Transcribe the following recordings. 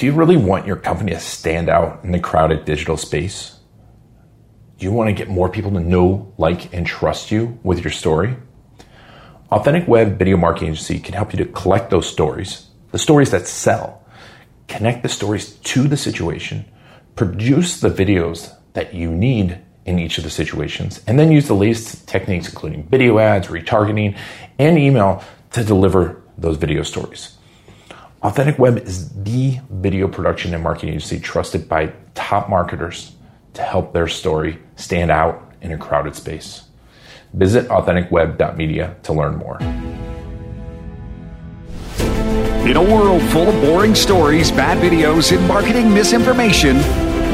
Do you really want your company to stand out in the crowded digital space? Do you want to get more people to know, like, and trust you with your story? Authentic Web Video Marketing Agency can help you to collect those stories, the stories that sell, connect the stories to the situation, produce the videos that you need in each of the situations, and then use the latest techniques, including video ads, retargeting, and email to deliver those video stories. Authentic Web is the video production and marketing agency trusted by top marketers to help their story stand out in a crowded space. Visit authenticweb.media to learn more. In a world full of boring stories, bad videos, and marketing misinformation,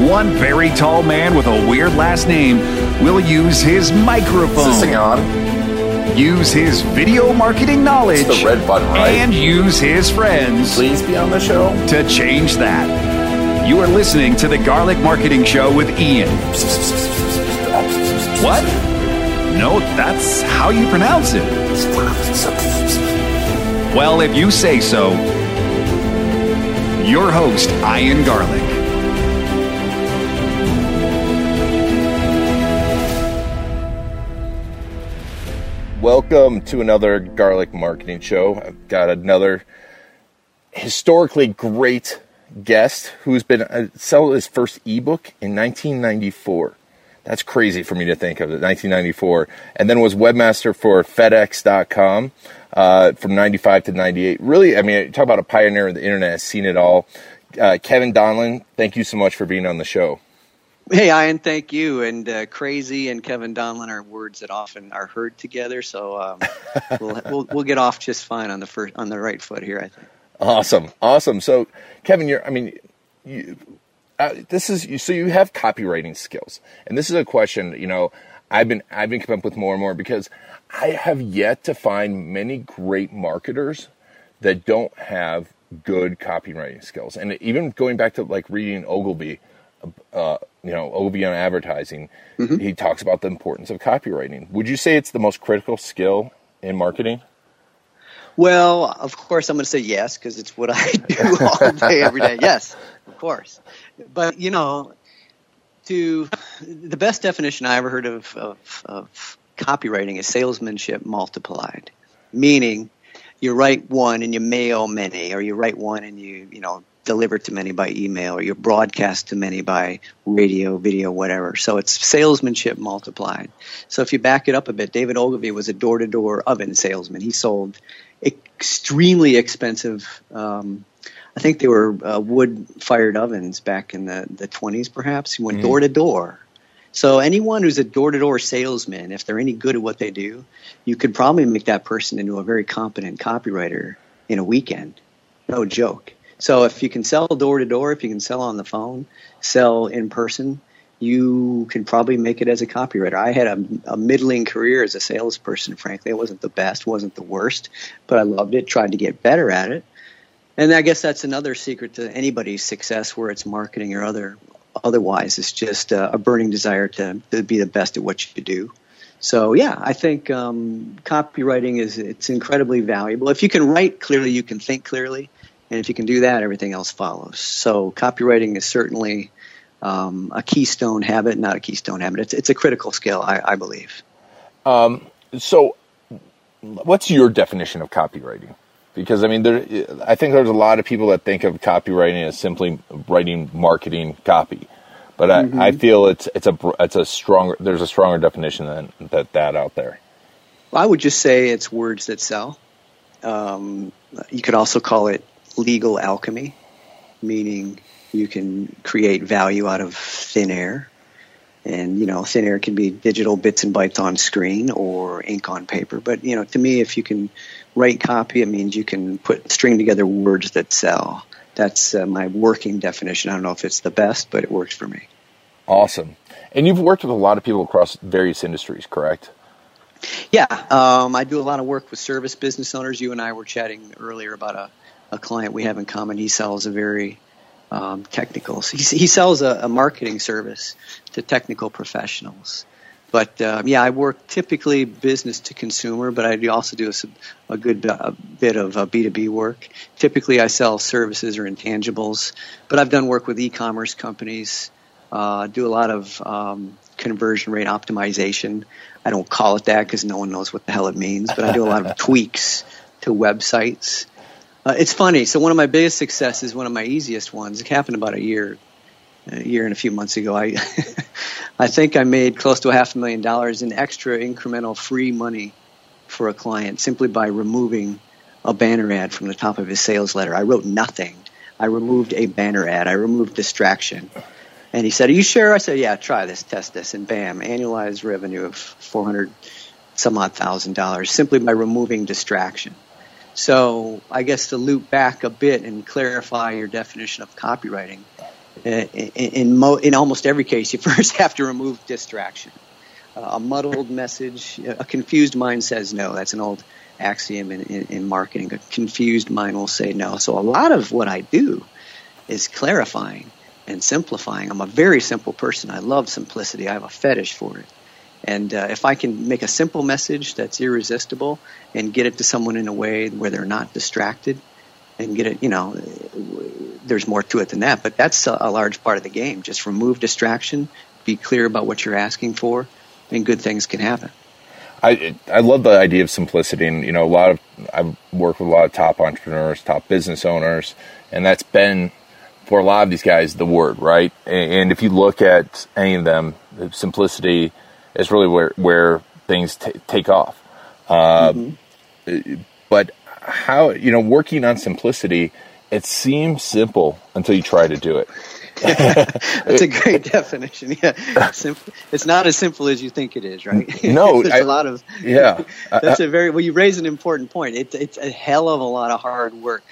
one very tall man with a weird last name will use his microphone. Is this thing on? Use his video marketing knowledge. It's the red button, right? And use his friends Please be on the show. to change that. You are listening to the Garlic Marketing Show with Ian. What? No, that's how you pronounce it. Well, if you say so, your host, Ian Garlic. Welcome to another Garlic Marketing Show. I've got another historically great guest who's been uh, sell his first ebook in 1994. That's crazy for me to think of it, 1994, and then was webmaster for FedEx.com uh, from 95 to 98. Really, I mean, talk about a pioneer of the internet, has seen it all. Uh, Kevin Donlin, thank you so much for being on the show. Hey, Ian, thank you. And uh, crazy and Kevin Donlin are words that often are heard together, so um, we'll, we'll we'll get off just fine on the first on the right foot here. I think. Awesome, awesome. So, Kevin, you're, I mean, you, uh, this is so you have copywriting skills, and this is a question. You know, I've been I've been coming up with more and more because I have yet to find many great marketers that don't have good copywriting skills, and even going back to like reading Ogilvy. Uh, you know, Ogilvy on advertising, he talks about the importance of copywriting. Would you say it's the most critical skill in marketing? Well, of course, I'm going to say yes because it's what I do all day, every day. Yes, of course. But you know, to the best definition I ever heard of, of, of copywriting is salesmanship multiplied, meaning you write one and you mail many, or you write one and you you know deliver to many by email, or you're broadcast to many by radio, video, whatever. So it's salesmanship multiplied. So if you back it up a bit, David Ogilvy was a door-to-door oven salesman. He sold extremely expensive. Um, I think they were uh, wood-fired ovens back in the the 20s, perhaps. He went door to door. So anyone who's a door-to-door salesman, if they're any good at what they do, you could probably make that person into a very competent copywriter in a weekend. No joke. So if you can sell door to door, if you can sell on the phone, sell in person, you can probably make it as a copywriter. I had a, a middling career as a salesperson, frankly. It wasn't the best, wasn't the worst, but I loved it, tried to get better at it. And I guess that's another secret to anybody's success, where it's marketing or other otherwise. It's just uh, a burning desire to, to be the best at what you do. So yeah, I think um, copywriting is it's incredibly valuable. If you can write clearly, you can think clearly, and if you can do that, everything else follows. So copywriting is certainly um, a keystone habit, not a keystone habit. It's it's a critical skill, I, I believe. So, what's your definition of copywriting? Because I mean, there, I think there's a lot of people that think of copywriting as simply writing marketing copy, but I, I feel it's it's a it's a stronger there's a stronger definition than that that out there. I would just say it's words that sell. Um, you could also call it legal alchemy, meaning you can create value out of thin air. And, you know, thin air can be digital bits and bytes on screen or ink on paper. But, you know, to me, if you can write copy, it means you can put string together words that sell. That's uh, my working definition. I don't know if it's the best, but it works for me. Awesome, and you've worked with a lot of people across various industries, correct? Yeah, um, I do a lot of work with service business owners. You and I were chatting earlier about a, a client we have in common. He sells a very um, technical. He, he sells a, a marketing service to technical professionals. But um, yeah, I work typically business to consumer, but I do also do a, a good a bit of B2B work. Typically, I sell services or intangibles, but I've done work with e-commerce companies. Uh, do a lot of um, conversion rate optimization. I don't call it that because no one knows what the hell it means, but I do a lot of tweaks to websites. Uh, it's funny. So one of my biggest successes, one of my easiest ones, it happened about a year, a year and a few months ago. I, I think I made close to a half a million dollars in extra incremental free money for a client simply by removing a banner ad from the top of his sales letter. I wrote nothing. I removed a banner ad. I removed distraction. And he said, "Are you sure?" I said, "Yeah, try this, test this." And bam, annualized revenue of four hundred some odd thousand dollars simply by removing distraction. So I guess to loop back a bit and clarify your definition of copywriting, uh, in in, mo- in almost every case, you first have to remove distraction. Uh, a muddled message, a confused mind says no. That's an old axiom in, in, in marketing. A confused mind will say no. So a lot of what I do is clarifying and simplifying. I'm a very simple person. I love simplicity. I have a fetish for it. And uh, if I can make a simple message that's irresistible and get it to someone in a way where they're not distracted and get it, you know, there's more to it than that. But that's a, a large part of the game. Just remove distraction, be clear about what you're asking for, and good things can happen. I I love the idea of simplicity, and you know, a lot of I've worked with a lot of top entrepreneurs, top business owners, and that's been for a lot of these guys the word right. And if you look at any of them, simplicity is really where where things t- take off. Um, mm-hmm. But how you know working on simplicity, it seems simple until you try to do it. That's a great definition. Yeah. It's not as simple as you think it is, right? No, there's I, a lot of yeah. that's a very well. You raise an important point. It's it's a hell of a lot of hard work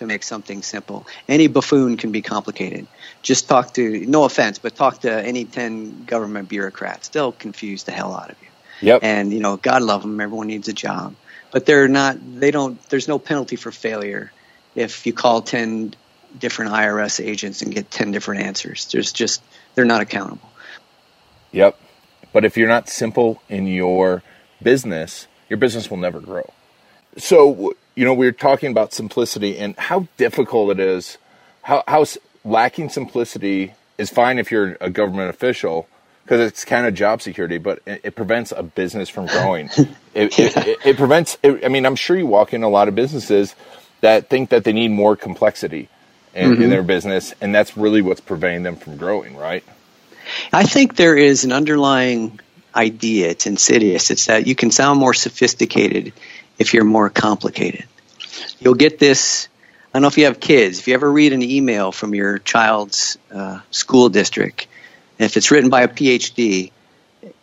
to make something simple. Any buffoon can be complicated. Just talk to, no offense, but talk to any 10 government bureaucrats. They'll confuse the hell out of you. Yep. And, you know, God love them. Everyone needs a job. But they're not, they don't, there's no penalty for failure if you call 10 different IRS agents and get 10 different answers. There's just, they're not accountable. Yep. But if you're not simple in your business, your business will never grow. So, you know, we are talking about simplicity and how difficult it is, how, how lacking simplicity is fine if you're a government official because it's kind of job security, but it, it prevents a business from growing. it, yeah. it, it, prevents, I mean, I'm sure you walk in a lot of businesses that think that they need more complexity in, mm-hmm. in their business, and that's really what's preventing them from growing, right? I think there is an underlying idea. It's insidious. It's that you can sound more sophisticated if you're more complicated. You'll get this. I don't know if you have kids. If you ever read an email from your child's uh, school district, if it's written by a PhD,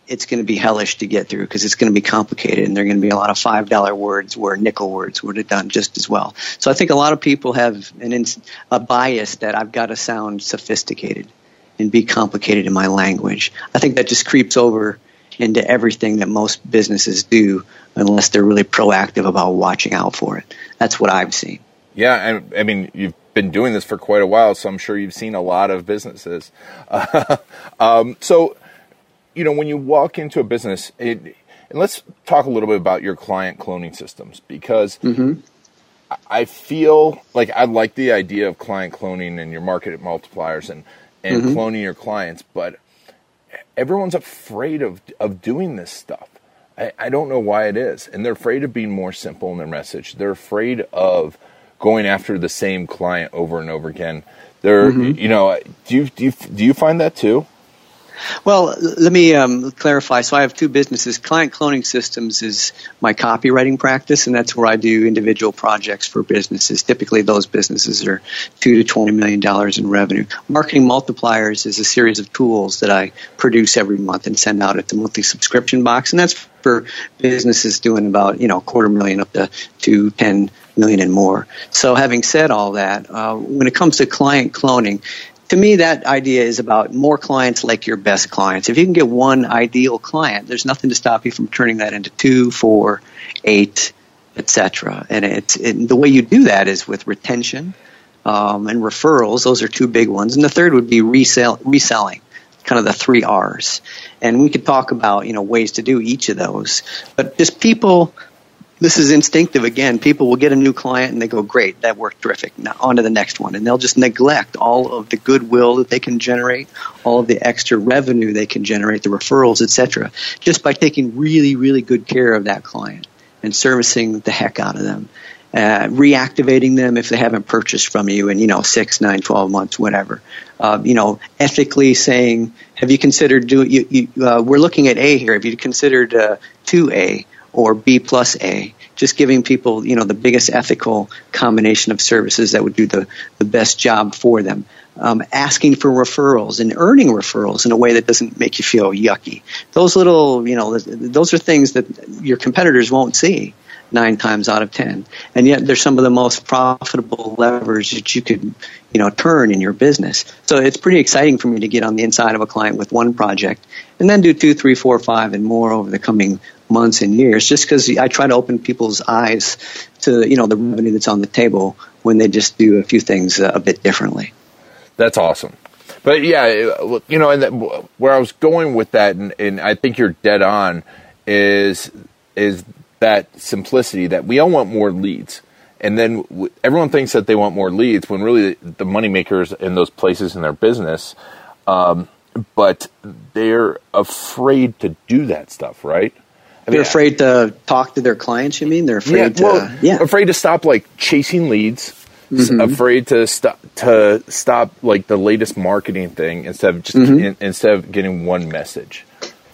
it's going to be hellish to get through because it's going to be complicated and there are going to be a lot of five dollar words where nickel words would have done just as well. So I think a lot of people have an a bias that I've got to sound sophisticated and be complicated in my language. I think that just creeps over into everything that most businesses do unless they're really proactive about watching out for it. That's what I've seen. Yeah, and I mean, you've been doing this for quite a while, so I'm sure you've seen a lot of businesses. Uh, um, so, you know, when you walk into a business, it, and let's talk a little bit about your client cloning systems because mm-hmm. I feel like I like the idea of client cloning and your market multipliers and and mm-hmm. cloning your clients, but everyone's afraid of of doing this stuff. I, I don't know why it is, and they're afraid of being more simple in their message. They're afraid of going after the same client over and over again. They're, mm-hmm. you know, do you do you do you find that too? Well, let me um, clarify. So I have two businesses. Client Cloning Systems is my copywriting practice, and that's where I do individual projects for businesses. Typically, those businesses are two to twenty million dollars in revenue. Marketing Multipliers is a series of tools that I produce every month and send out at the monthly subscription box, and that's for businesses doing about you know a quarter million up to to ten million and more. So, having said all that, uh, when it comes to client cloning, to me, that idea is about more clients like your best clients. If you can get one ideal client, there's nothing to stop you from turning that into two, four, eight, etc. And it's it, the way you do that is with retention um, and referrals. Those are two big ones. And the third would be resell, reselling kind of the three R's. And we could talk about, you know, ways to do each of those. But just people, this is instinctive again. People will get a new client and they go, great, that worked terrific. Now on to the next one. And they'll just neglect all of the goodwill that they can generate, all of the extra revenue they can generate, the referrals, etc., just by taking really, really good care of that client and servicing the heck out of them. Uh, reactivating them if they haven't purchased from you in you know six, nine, twelve months, whatever. Uh, you know, ethically saying, have you considered doing? You, you, uh, we're looking at A here. Have you considered uh, two A or B plus A? Just giving people you know the biggest ethical combination of services that would do the the best job for them. Um, asking for referrals and earning referrals in a way that doesn't make you feel yucky. Those little, you know, those are things that your competitors won't see nine times out of ten. And yet they're some of the most profitable levers that you could, you know, turn in your business. So it's pretty exciting for me to get on the inside of a client with one project and then do two, three, four, five, and more over the coming months and years just because I try to open people's eyes to, you know, the revenue that's on the table when they just do a few things a bit differently. That's awesome. But yeah, you know, and where I was going with that, and, and I think you're dead on, is is that simplicity that we all want more leads. And then everyone thinks that they want more leads when really the money makers in those places in their business, um, but they're afraid to do that stuff, right? They're afraid to talk to their clients. You mean they're afraid yeah, well, to yeah, afraid to stop like chasing leads, mm-hmm. afraid to stop to stop like the latest marketing thing instead of just mm-hmm. in, instead of getting one message.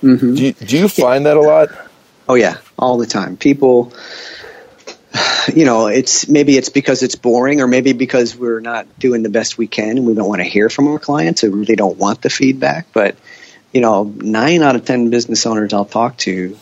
Mm-hmm. Do you, do you find that a lot? Oh yeah, all the time. People, you know, it's maybe it's because it's boring, or maybe because we're not doing the best we can, and we don't want to hear from our clients, or really don't want the feedback. But you know, nine out of ten business owners I'll talk to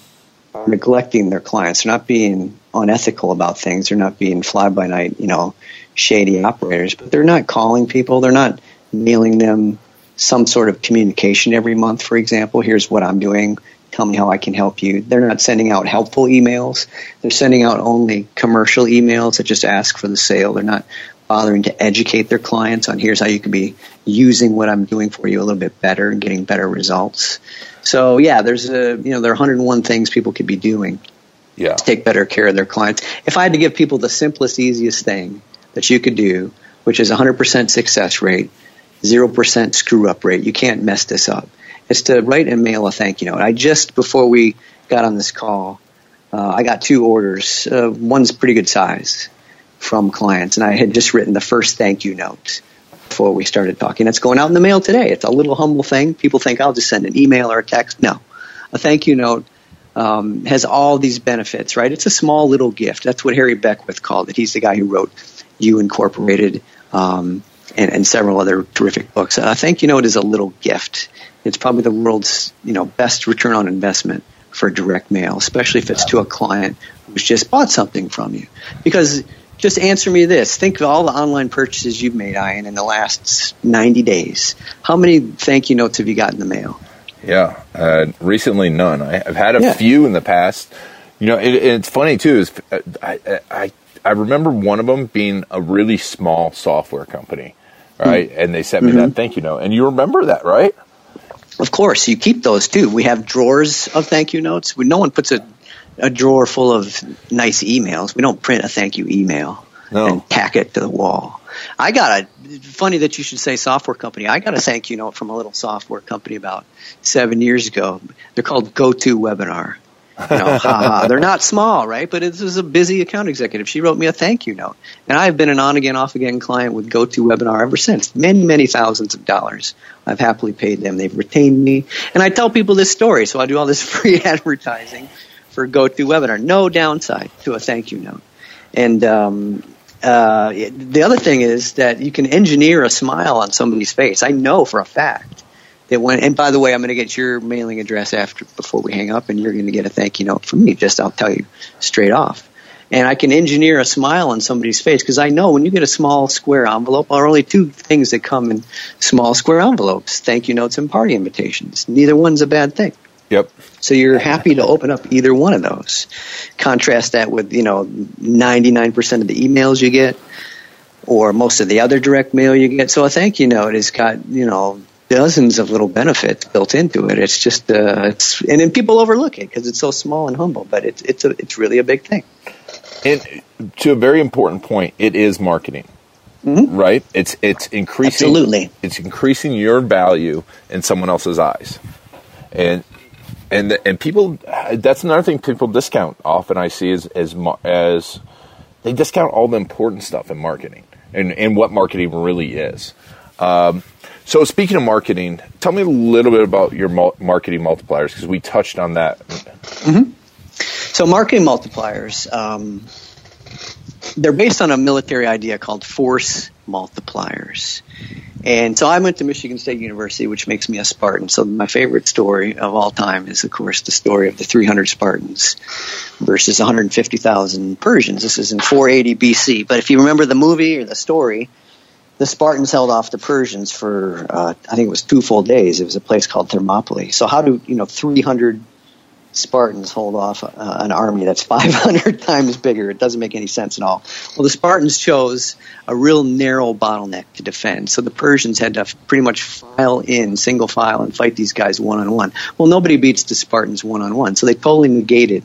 are neglecting their clients. They're not being unethical about things. They're not being fly by night, you know, shady operators. But they're not calling people. They're not mailing them some sort of communication every month. For example, here's what I'm doing tell me how I can help you. They're not sending out helpful emails. They're sending out only commercial emails that just ask for the sale. They're not bothering to educate their clients on here's how you can be using what I'm doing for you a little bit better and getting better results. So yeah, there's a you know there are 101 things people could be doing yeah. to take better care of their clients. If I had to give people the simplest, easiest thing that you could do, which is 100% success rate, 0% screw up rate, you can't mess this up is to write and mail a thank you note. I just before we got on this call, uh, I got two orders. Uh, one's pretty good size from clients, and I had just written the first thank you note before we started talking. It's going out in the mail today. It's a little humble thing. People think I'll just send an email or a text. No, a thank you note um, has all these benefits, right? It's a small little gift. That's what Harry Beckwith called it. He's the guy who wrote You Incorporated um, and, and, several other terrific books. A thank you note is a little gift it's probably the world's you know best return on investment for direct mail, especially if it's to a client who's just bought something from you. Because just answer me this: think of all the online purchases you've made, Ian, in the last 90 days. How many thank you notes have you got in the mail? Yeah, uh, recently none. I, have had a yeah. few in the past. You know, it, it's funny too. Is uh, I, I I remember one of them being a really small software company, right? Mm-hmm. And they sent me mm-hmm. that thank you note, and you remember that, right? Of course, you keep those too. We have drawers of thank you notes. no one puts a, a drawer full of nice emails. We don't print a thank you email no. and tack it to the wall. I got a funny that you should say software company. I got a thank you note from a little software company about seven years ago. They're called GoToWebinar. You know. They're not small, right? But this is a busy account executive. She wrote me a thank you note. And I've been an on again, off again client with GoToWebinar ever since. Many, many thousands of dollars. I've happily paid them. They've retained me. And I tell people this story, so I do all this free advertising for GoToWebinar. No downside to a thank you note. And um, uh, the other thing is that you can engineer a smile on somebody's face. I know for a fact that when, and by the way, I'm going to get your mailing address after before we hang up, and you're going to get a thank you note from me. Just I'll tell you straight off. And I can engineer a smile on somebody's face because I know when you get a small square envelope, there are only two things that come in small square envelopes: thank you notes and party invitations. Neither one's a bad thing. Yep. So you're happy to open up either one of those. Contrast that with you know 99% of the emails you get, or most of the other direct mail you get. So a thank you note has got you know dozens of little benefits built into it. It's just uh, it's and then people overlook it because it's so small and humble, but it's it's a, it's really a big thing. And to a very important point, it is marketing. Mm-hmm. Right? It's it's increasing Absolutely. it's increasing your value in someone else's eyes. And and and people that's another thing people discount often I see is as as they discount all the important stuff in marketing and, and what marketing really is. Um, so speaking of marketing, tell me a little bit about your marketing multipliers because we touched on that. Mm-hmm. So marketing multipliers, um, they're based on a military idea called force multipliers. And so I went to Michigan State University, which makes me a Spartan. So my favorite story of all time is, of course, the story of the 300 Spartans versus 150,000 Persians. This is in 480 BC. But if you remember the movie or the story, the Spartans held off the Persians for uh, I think it was two full days. It was a place called Thermopylae. So how do you know 300 Spartans hold off uh, an army that's 500 times bigger? It doesn't make any sense at all. Well, the Spartans chose a real narrow bottleneck to defend. So the Persians had to pretty much file in single file and fight these guys one on one. Well, nobody beats the Spartans one on one, so they totally negated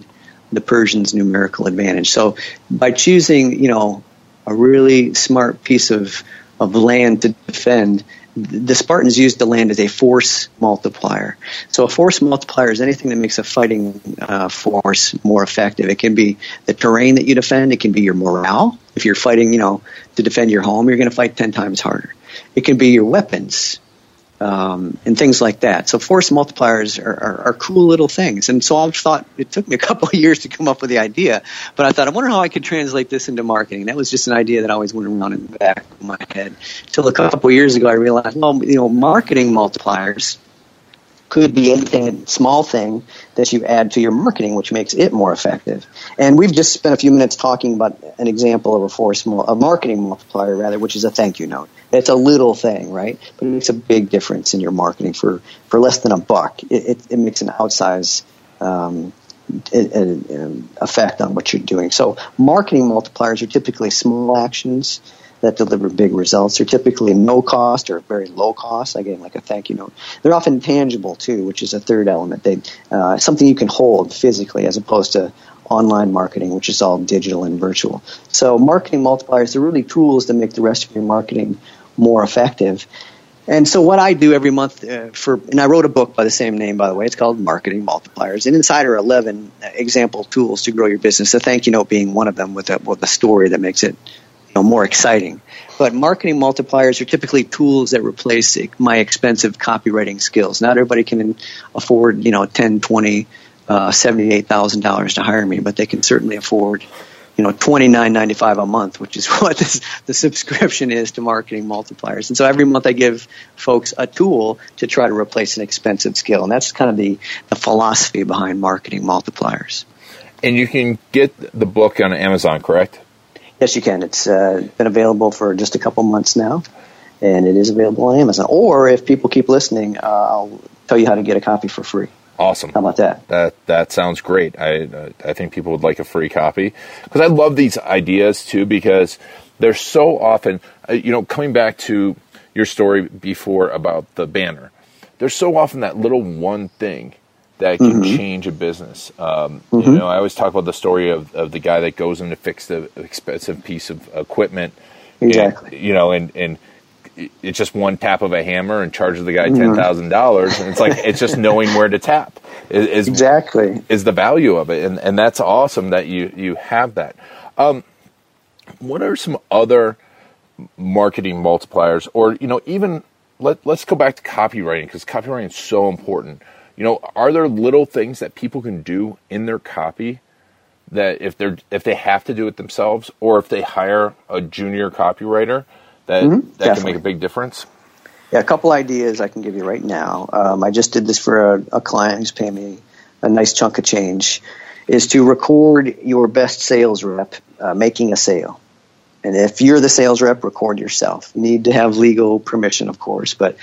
the Persians' numerical advantage. So by choosing, you know, a really smart piece of of land to defend, the Spartans used the land as a force multiplier. So a force multiplier is anything that makes a fighting uh, force more effective. It can be the terrain that you defend. It can be your morale. If you're fighting, you know, to defend your home, you're going to fight ten times harder. It can be your weapons um, and things like that. So force multipliers are, are, are, cool little things. And so I thought it took me a couple of years to come up with the idea, but I thought I wonder how I could translate this into marketing. That was just an idea that always went around in the back of my head. Till a couple of years ago, I realized, well, you know, marketing multipliers could be anything, small thing that you add to your marketing, which makes it more effective. And we've just spent a few minutes talking about an example of a force, a marketing multiplier rather, which is a thank you note. It's a little thing, right? But it makes a big difference in your marketing for, for less than a buck. It, it, it makes an outsized um, effect on what you're doing. So marketing multipliers are typically small actions that deliver big results. They're typically no cost or very low cost. Again, like a thank you note. They're often tangible too, which is a third element. They uh, something you can hold physically, as opposed to online marketing, which is all digital and virtual. So marketing multipliers are really tools that make the rest of your marketing more effective. And so what I do every month uh, for, and I wrote a book by the same name, by the way. It's called Marketing Multipliers, and inside are 11 example tools to grow your business. The thank you note being one of them with a, with a story that makes it you know, more exciting. But marketing multipliers are typically tools that replace my expensive copywriting skills. Not everybody can afford, you know, 10, 20, uh, $78,000 to hire me, but they can certainly afford you know twenty nine ninety five a month, which is what this, the subscription is to marketing multipliers. And so every month I give folks a tool to try to replace an expensive skill, and that's kind of the, the philosophy behind marketing multipliers. And you can get the book on Amazon, correct? Yes, you can. It's uh, been available for just a couple months now, and it is available on Amazon. Or if people keep listening, uh, I'll tell you how to get a copy for free. Awesome. How about that? That that sounds great. I I think people would like a free copy because I love these ideas too because they're so often uh, you know coming back to your story before about the banner. There's so often that little one thing that can mm-hmm. change a business. Um, mm-hmm. You know, I always talk about the story of, of the guy that goes in to fix the expensive piece of equipment. Exactly. And, you know, and and it's just one tap of a hammer and charges the guy mm-hmm. ten thousand dollars, and it's like it's just knowing where to tap. Is, is, exactly is the value of it, and and that's awesome that you you have that. Um, what are some other marketing multipliers, or you know, even let let's go back to copywriting because copywriting is so important. You know, are there little things that people can do in their copy that if they're if they have to do it themselves, or if they hire a junior copywriter? That mm-hmm, that can make a big difference? Yeah, a couple ideas I can give you right now. Um, I just did this for a, a client who's paying me a nice chunk of change. Is to record your best sales rep uh, making a sale, And if you're the sales rep, record yourself. You Need to have legal permission, of course. But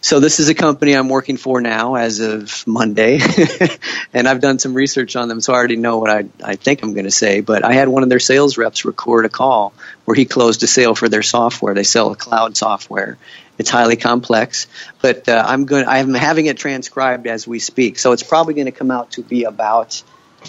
so this is a company I'm working for now as of Monday, and I've done some research on them, so I already know what I, I think I'm going to say. But I had one of their sales reps record a call where he closed a sale for their software. They sell a cloud software. It's highly complex, but uh, I'm going. I'm having it transcribed as we speak, so it's probably going to come out to be about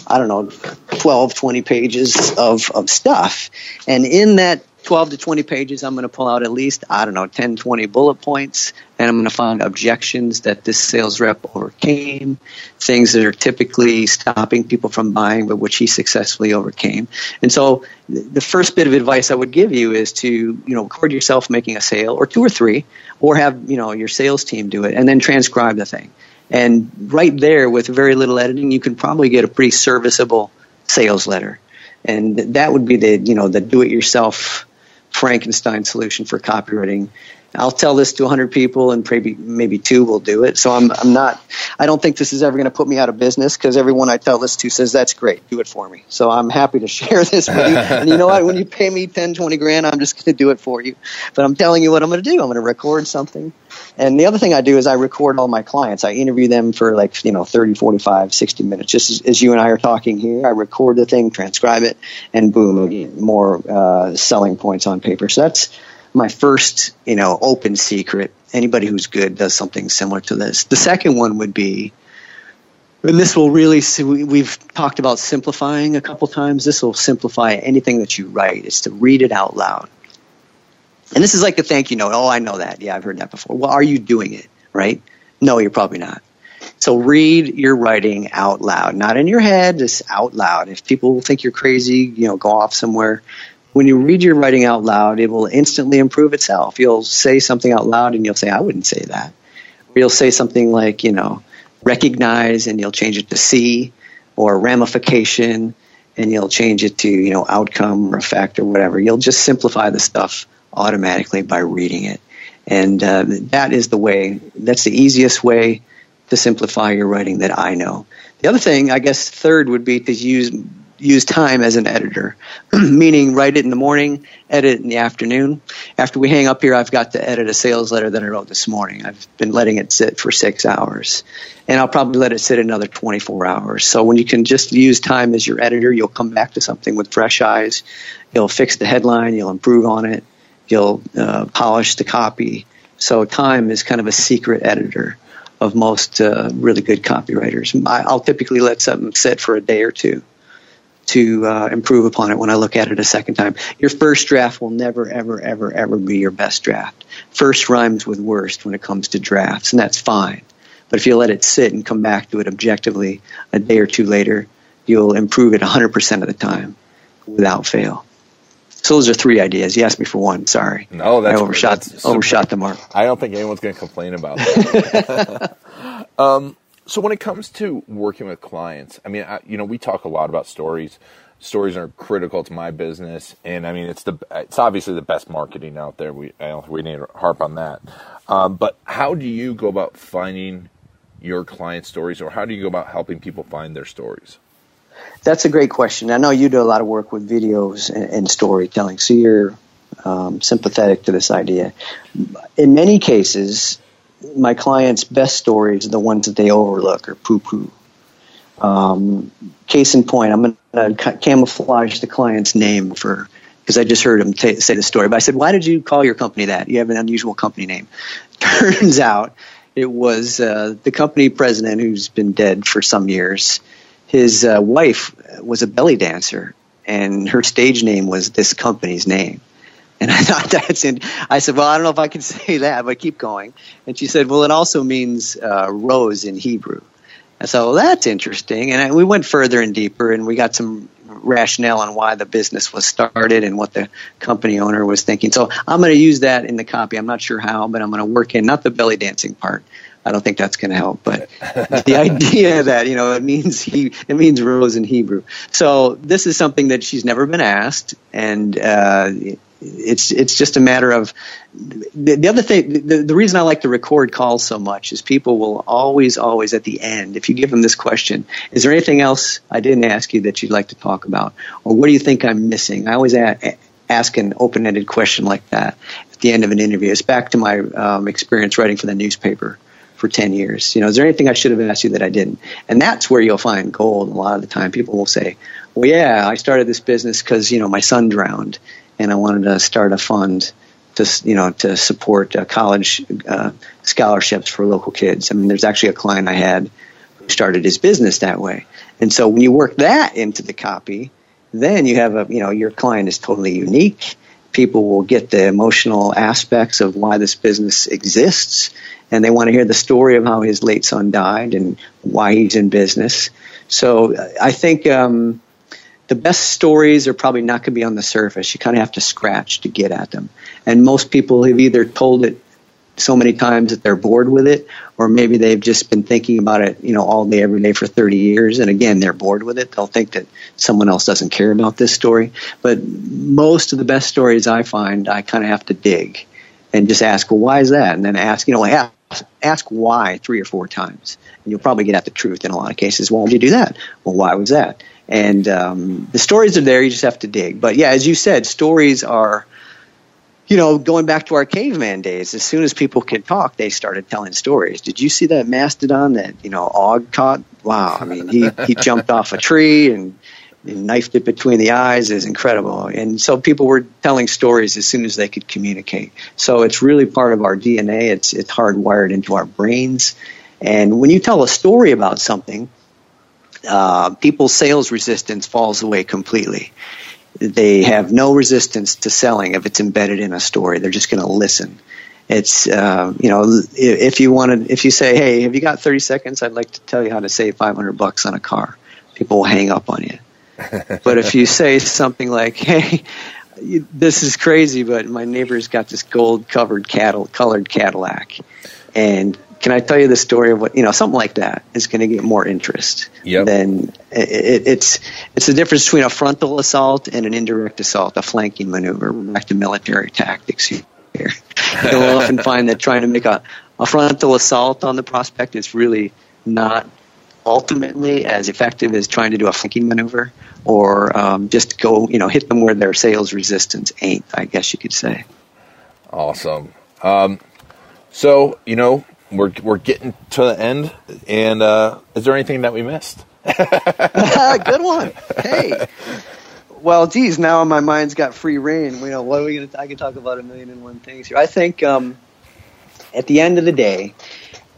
I don't know, 12, 20 pages of, of stuff. And in that 12 to 20 pages, I'm going to pull out at least, I don't know, 10, 20 bullet points, and I'm going to find objections that this sales rep overcame, things that are typically stopping people from buying, but which he successfully overcame. And so the first bit of advice I would give you is to, you know, record yourself making a sale, or two or three, or have, you know, your sales team do it, and then transcribe the thing. And right there, with very little editing, you can probably get a pretty serviceable sales letter. And that would be the you know the do-it-yourself Frankenstein solution for copywriting. I'll tell this to 100 people, and maybe maybe two will do it. So I'm I'm not. I don't think this is ever going to put me out of business because everyone I tell this to says that's great, do it for me. So I'm happy to share this with you. and you know what? When you pay me 10, 20 grand, I'm just going to do it for you. But I'm telling you what I'm going to do. I'm going to record something. And the other thing I do is I record all my clients. I interview them for like, you know, 30, 45, 60 minutes. Just as, as you and I are talking here, I record the thing, transcribe it, and boom, more uh, selling points on paper. So that's my first, you know, open secret. Anybody who's good does something similar to this. The second one would be, and this will really, we've talked about simplifying a couple times. This will simplify anything that you write. Is to read it out loud. And this is like the thank you note. Oh, I know that. Yeah, I've heard that before. Well, are you doing it? Right? No, you're probably not. So read your writing out loud, not in your head, just out loud. If people think you're crazy, you know, go off somewhere when you read your writing out loud, it will instantly improve itself. You'll say something out loud and you'll say, I wouldn't say that. Or you'll say something like, you know, recognize and you'll change it to see, or ramification and you'll change it to, you know, outcome or effect or whatever. You'll just simplify the stuff automatically by reading it. And uh, that is the way, that's the easiest way to simplify your writing that I know. The other thing, I guess, third would be to use use time as an editor, meaning write it in the morning, edit it in the afternoon. After we hang up here, I've got to edit a sales letter that I wrote this morning. I've been letting it sit for six hours, and I'll probably let it sit another 24 hours. So when you can just use time as your editor, you'll come back to something with fresh eyes. You'll fix the headline, you'll improve on it, you'll uh, polish the copy. So time is kind of a secret editor of most uh, really good copywriters. I'll typically let something sit for a day or two to uh, improve upon it when I look at it a second time. Your first draft will never, ever, ever, ever be your best draft. First rhymes with worst when it comes to drafts, and that's fine. But if you let it sit and come back to it objectively a day or two later, you'll improve it 100% of the time without fail. So those are three ideas. You asked me for one. Sorry. No, that's I overshot that's overshot the mark. I don't think anyone's going to complain about that. um, so when it comes to working with clients, I mean, I, you know, we talk a lot about stories. Stories are critical to my business, and I mean, it's the it's obviously the best marketing out there. We I don't we need to harp on that. Um, but how do you go about finding your client stories, or how do you go about helping people find their stories? That's a great question. I know you do a lot of work with videos and, and storytelling, so you're um, sympathetic to this idea. In many cases, my clients' best stories are the ones that they overlook or poo poo. Um, case in point, I'm going to camouflage the client's name for because I just heard him t- say the story. But I said, "Why did you call your company that? You have an unusual company name." Turns out it was uh, the company president who's been dead for some years. His uh, wife was a belly dancer, and her stage name was this company's name. And I thought that's in. I said, well, I don't know if I can say that, but keep going. And she said, well, it also means uh, rose in Hebrew. I said, well, that's interesting. And we went further and deeper, and we got some rationale on why the business was started and what the company owner was thinking. So I'm going to use that in the copy. I'm not sure how, but I'm going to work in not the belly dancing part. I don't think that's going to help, but the idea that you know it means he it means rose in Hebrew. So this is something that she's never been asked, and uh, it's it's just a matter of the, the other thing. The, the reason I like to record calls so much is people will always, always at the end, if you give them this question, is there anything else I didn't ask you that you'd like to talk about, or what do you think I'm missing? I always ask, an open-ended question like that at the end of an interview. It's back to my um, experience writing for the newspaper for 10 years. You know, is there anything I should have asked you that I didn't? And that's where you'll find gold. A lot of the time people will say, well, yeah, I started this business because, you know, my son drowned and I wanted to start a fund to, you know, to support uh, college uh, scholarships for local kids. I mean, there's actually a client I had who started his business that way. And so when you work that into the copy, then you have a, you know, your client is totally unique. People will get the emotional aspects of why this business exists, and they want to hear the story of how his late son died and why he's in business. So I think um, the best stories are probably not going to be on the surface. You kind of have to scratch to get at them. And most people have either told it so many times that they're bored with it, or maybe they've just been thinking about it, you know, all day, every day for 30 years, and again, they're bored with it. They'll think that someone else doesn't care about this story. But most of the best stories I find, I kind of have to dig and just ask, well, why is that? And then ask, you know, ask, ask why three or four times, and you'll probably get at the truth in a lot of cases. Well, why did you do that? Well, why was that? And um, the stories are there. You just have to dig. But yeah, as you said, stories are you know, going back to our caveman days, as soon as people could talk, they started telling stories. Did you see that mastodon that you know Og caught? Wow, I mean, he he jumped off a tree and, and knifed it between the eyes is incredible. And so people were telling stories as soon as they could communicate. So it's really part of our DNA. It's it's hardwired into our brains. And when you tell a story about something, uh, people's sales resistance falls away completely they have no resistance to selling if it's embedded in a story. They're just going to listen. It's uh, you know if you wanted if you say hey have you got 30 seconds I'd like to tell you how to save 500 bucks on a car people will hang up on you but if you say something like hey this is crazy but my neighbor's got this gold covered cattle colored Cadillac and can I tell you the story of what you know? Something like that is going to get more interest. Yep. Then it, it's it's the difference between a frontal assault and an indirect assault, a flanking maneuver. back to military tactics here. You'll often find that trying to make a, a frontal assault on the prospect is really not ultimately as effective as trying to do a flanking maneuver or um, just go, you know, hit them where their sales resistance ain't. I guess you could say. Awesome. Um, so you know, we're we're getting to the end, and uh, is there anything that we missed? Good one. Hey. Well, geez, now my mind's got free reign. You know, what are we to? I can talk about a million and one things here. I think um, at the end of the day,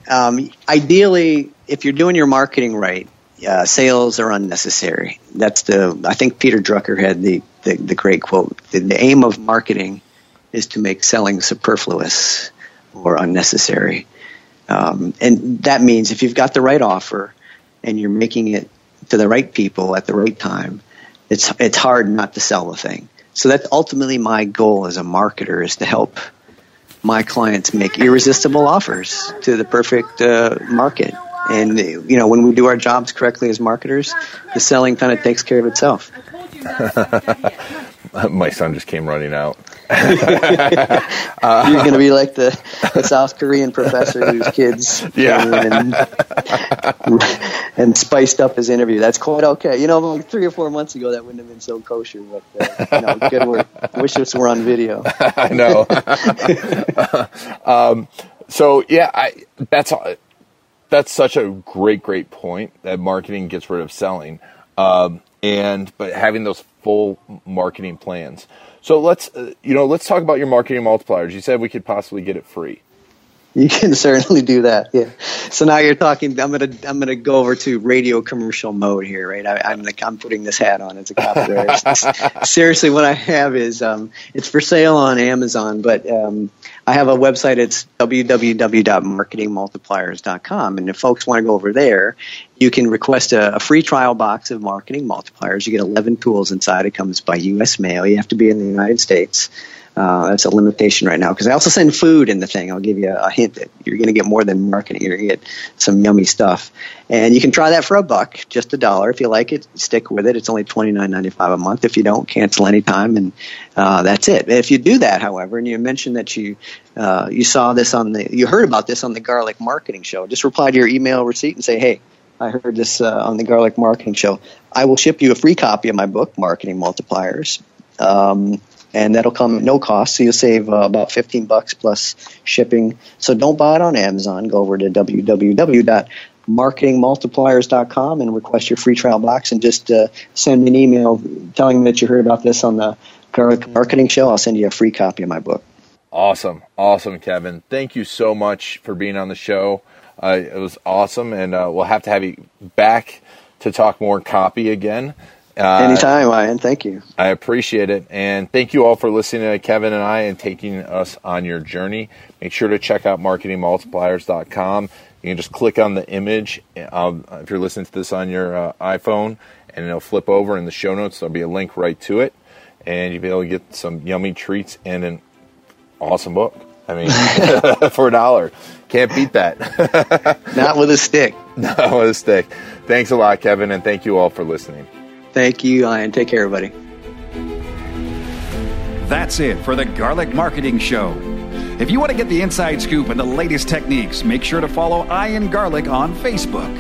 um, ideally, if you're doing your marketing right, uh, sales are unnecessary. That's the. I think Peter Drucker had the the, the great quote: the, the aim of marketing is to make selling superfluous or unnecessary. Um, and that means if you've got the right offer and you're making it to the right people at the right time, it's it's hard not to sell the thing. So that's ultimately my goal as a marketer is to help my clients make irresistible offers to the perfect uh, market. And you know, when we do our jobs correctly as marketers, the selling kind of takes care of itself. My son just came running out. You're going to be like the, the, South Korean professor whose kids yeah. and, and, spiced up his interview. That's quite okay. You know, like three or four months ago, that wouldn't have been so kosher. But uh, you know, good work. I wish this were on video. I know. um, so yeah, I, that's that's such a great, great point that marketing gets rid of selling. Um, and but having those full marketing plans. So let's uh, you know let's talk about your marketing multipliers. You said we could possibly get it free. You can certainly do that. Yeah. So now you're talking. I'm gonna I'm gonna go over to radio commercial mode here, right? I, am I'm, I'm putting this hat on as a copywriter. Seriously, what I have is um, it's for sale on Amazon, but um, I have a website. It's www.marketingmultipliers.com, and if folks want to go over there, you can request a, a, free trial box of marketing multipliers. You get 11 tools inside. It comes by U.S. mail. You have to be in the United States. Uh, that's a limitation right now because I also send food in the thing. I'll give you a, hint that you're going to get more than marketing. You're going to get some yummy stuff, and you can try that for a buck, just a dollar. If you like it, stick with it. It's only twenty nine ninety five a month. If you don't, cancel anytime, and uh, that's it. If you do that, however, and you mentioned that you uh, you saw this on the you heard about this on the Garlic Marketing Show, just reply to your email receipt and say, hey. I heard this uh, on the Garlic Marketing Show. I will ship you a free copy of my book, Marketing Multipliers. Um, and that'll come at no cost. So you'll save uh, about 15 bucks plus shipping. So don't buy it on Amazon. Go over to www.marketingmultipliers.com and request your free trial box and just uh, send me an email telling me that you heard about this on the Marketing Show. I'll send you a free copy of my book. Awesome. Awesome, Kevin. Thank you so much for being on the show. Uh, it was awesome, and uh, we'll have to have you back to talk more copy again. Uh, Anytime, Ian. Thank you. I appreciate it. And thank you all for listening to Kevin and I and taking us on your journey. Make sure to check out marketingmultipliers.com. You can just click on the image um, if you're listening to this on your uh, iPhone, and it'll flip over in the show notes. There'll be a link right to it, and you'll be able to get some yummy treats and an awesome book. I mean, for a dollar. Can't beat that. Not with a stick. Not with a stick. Thanks a lot, Kevin, and thank you all for listening. Thank you, uh, Ian. Take care, everybody. That's it for the Garlic Marketing Show. If you want to get the inside scoop and the latest techniques, make sure to follow Ian Garlic on Facebook.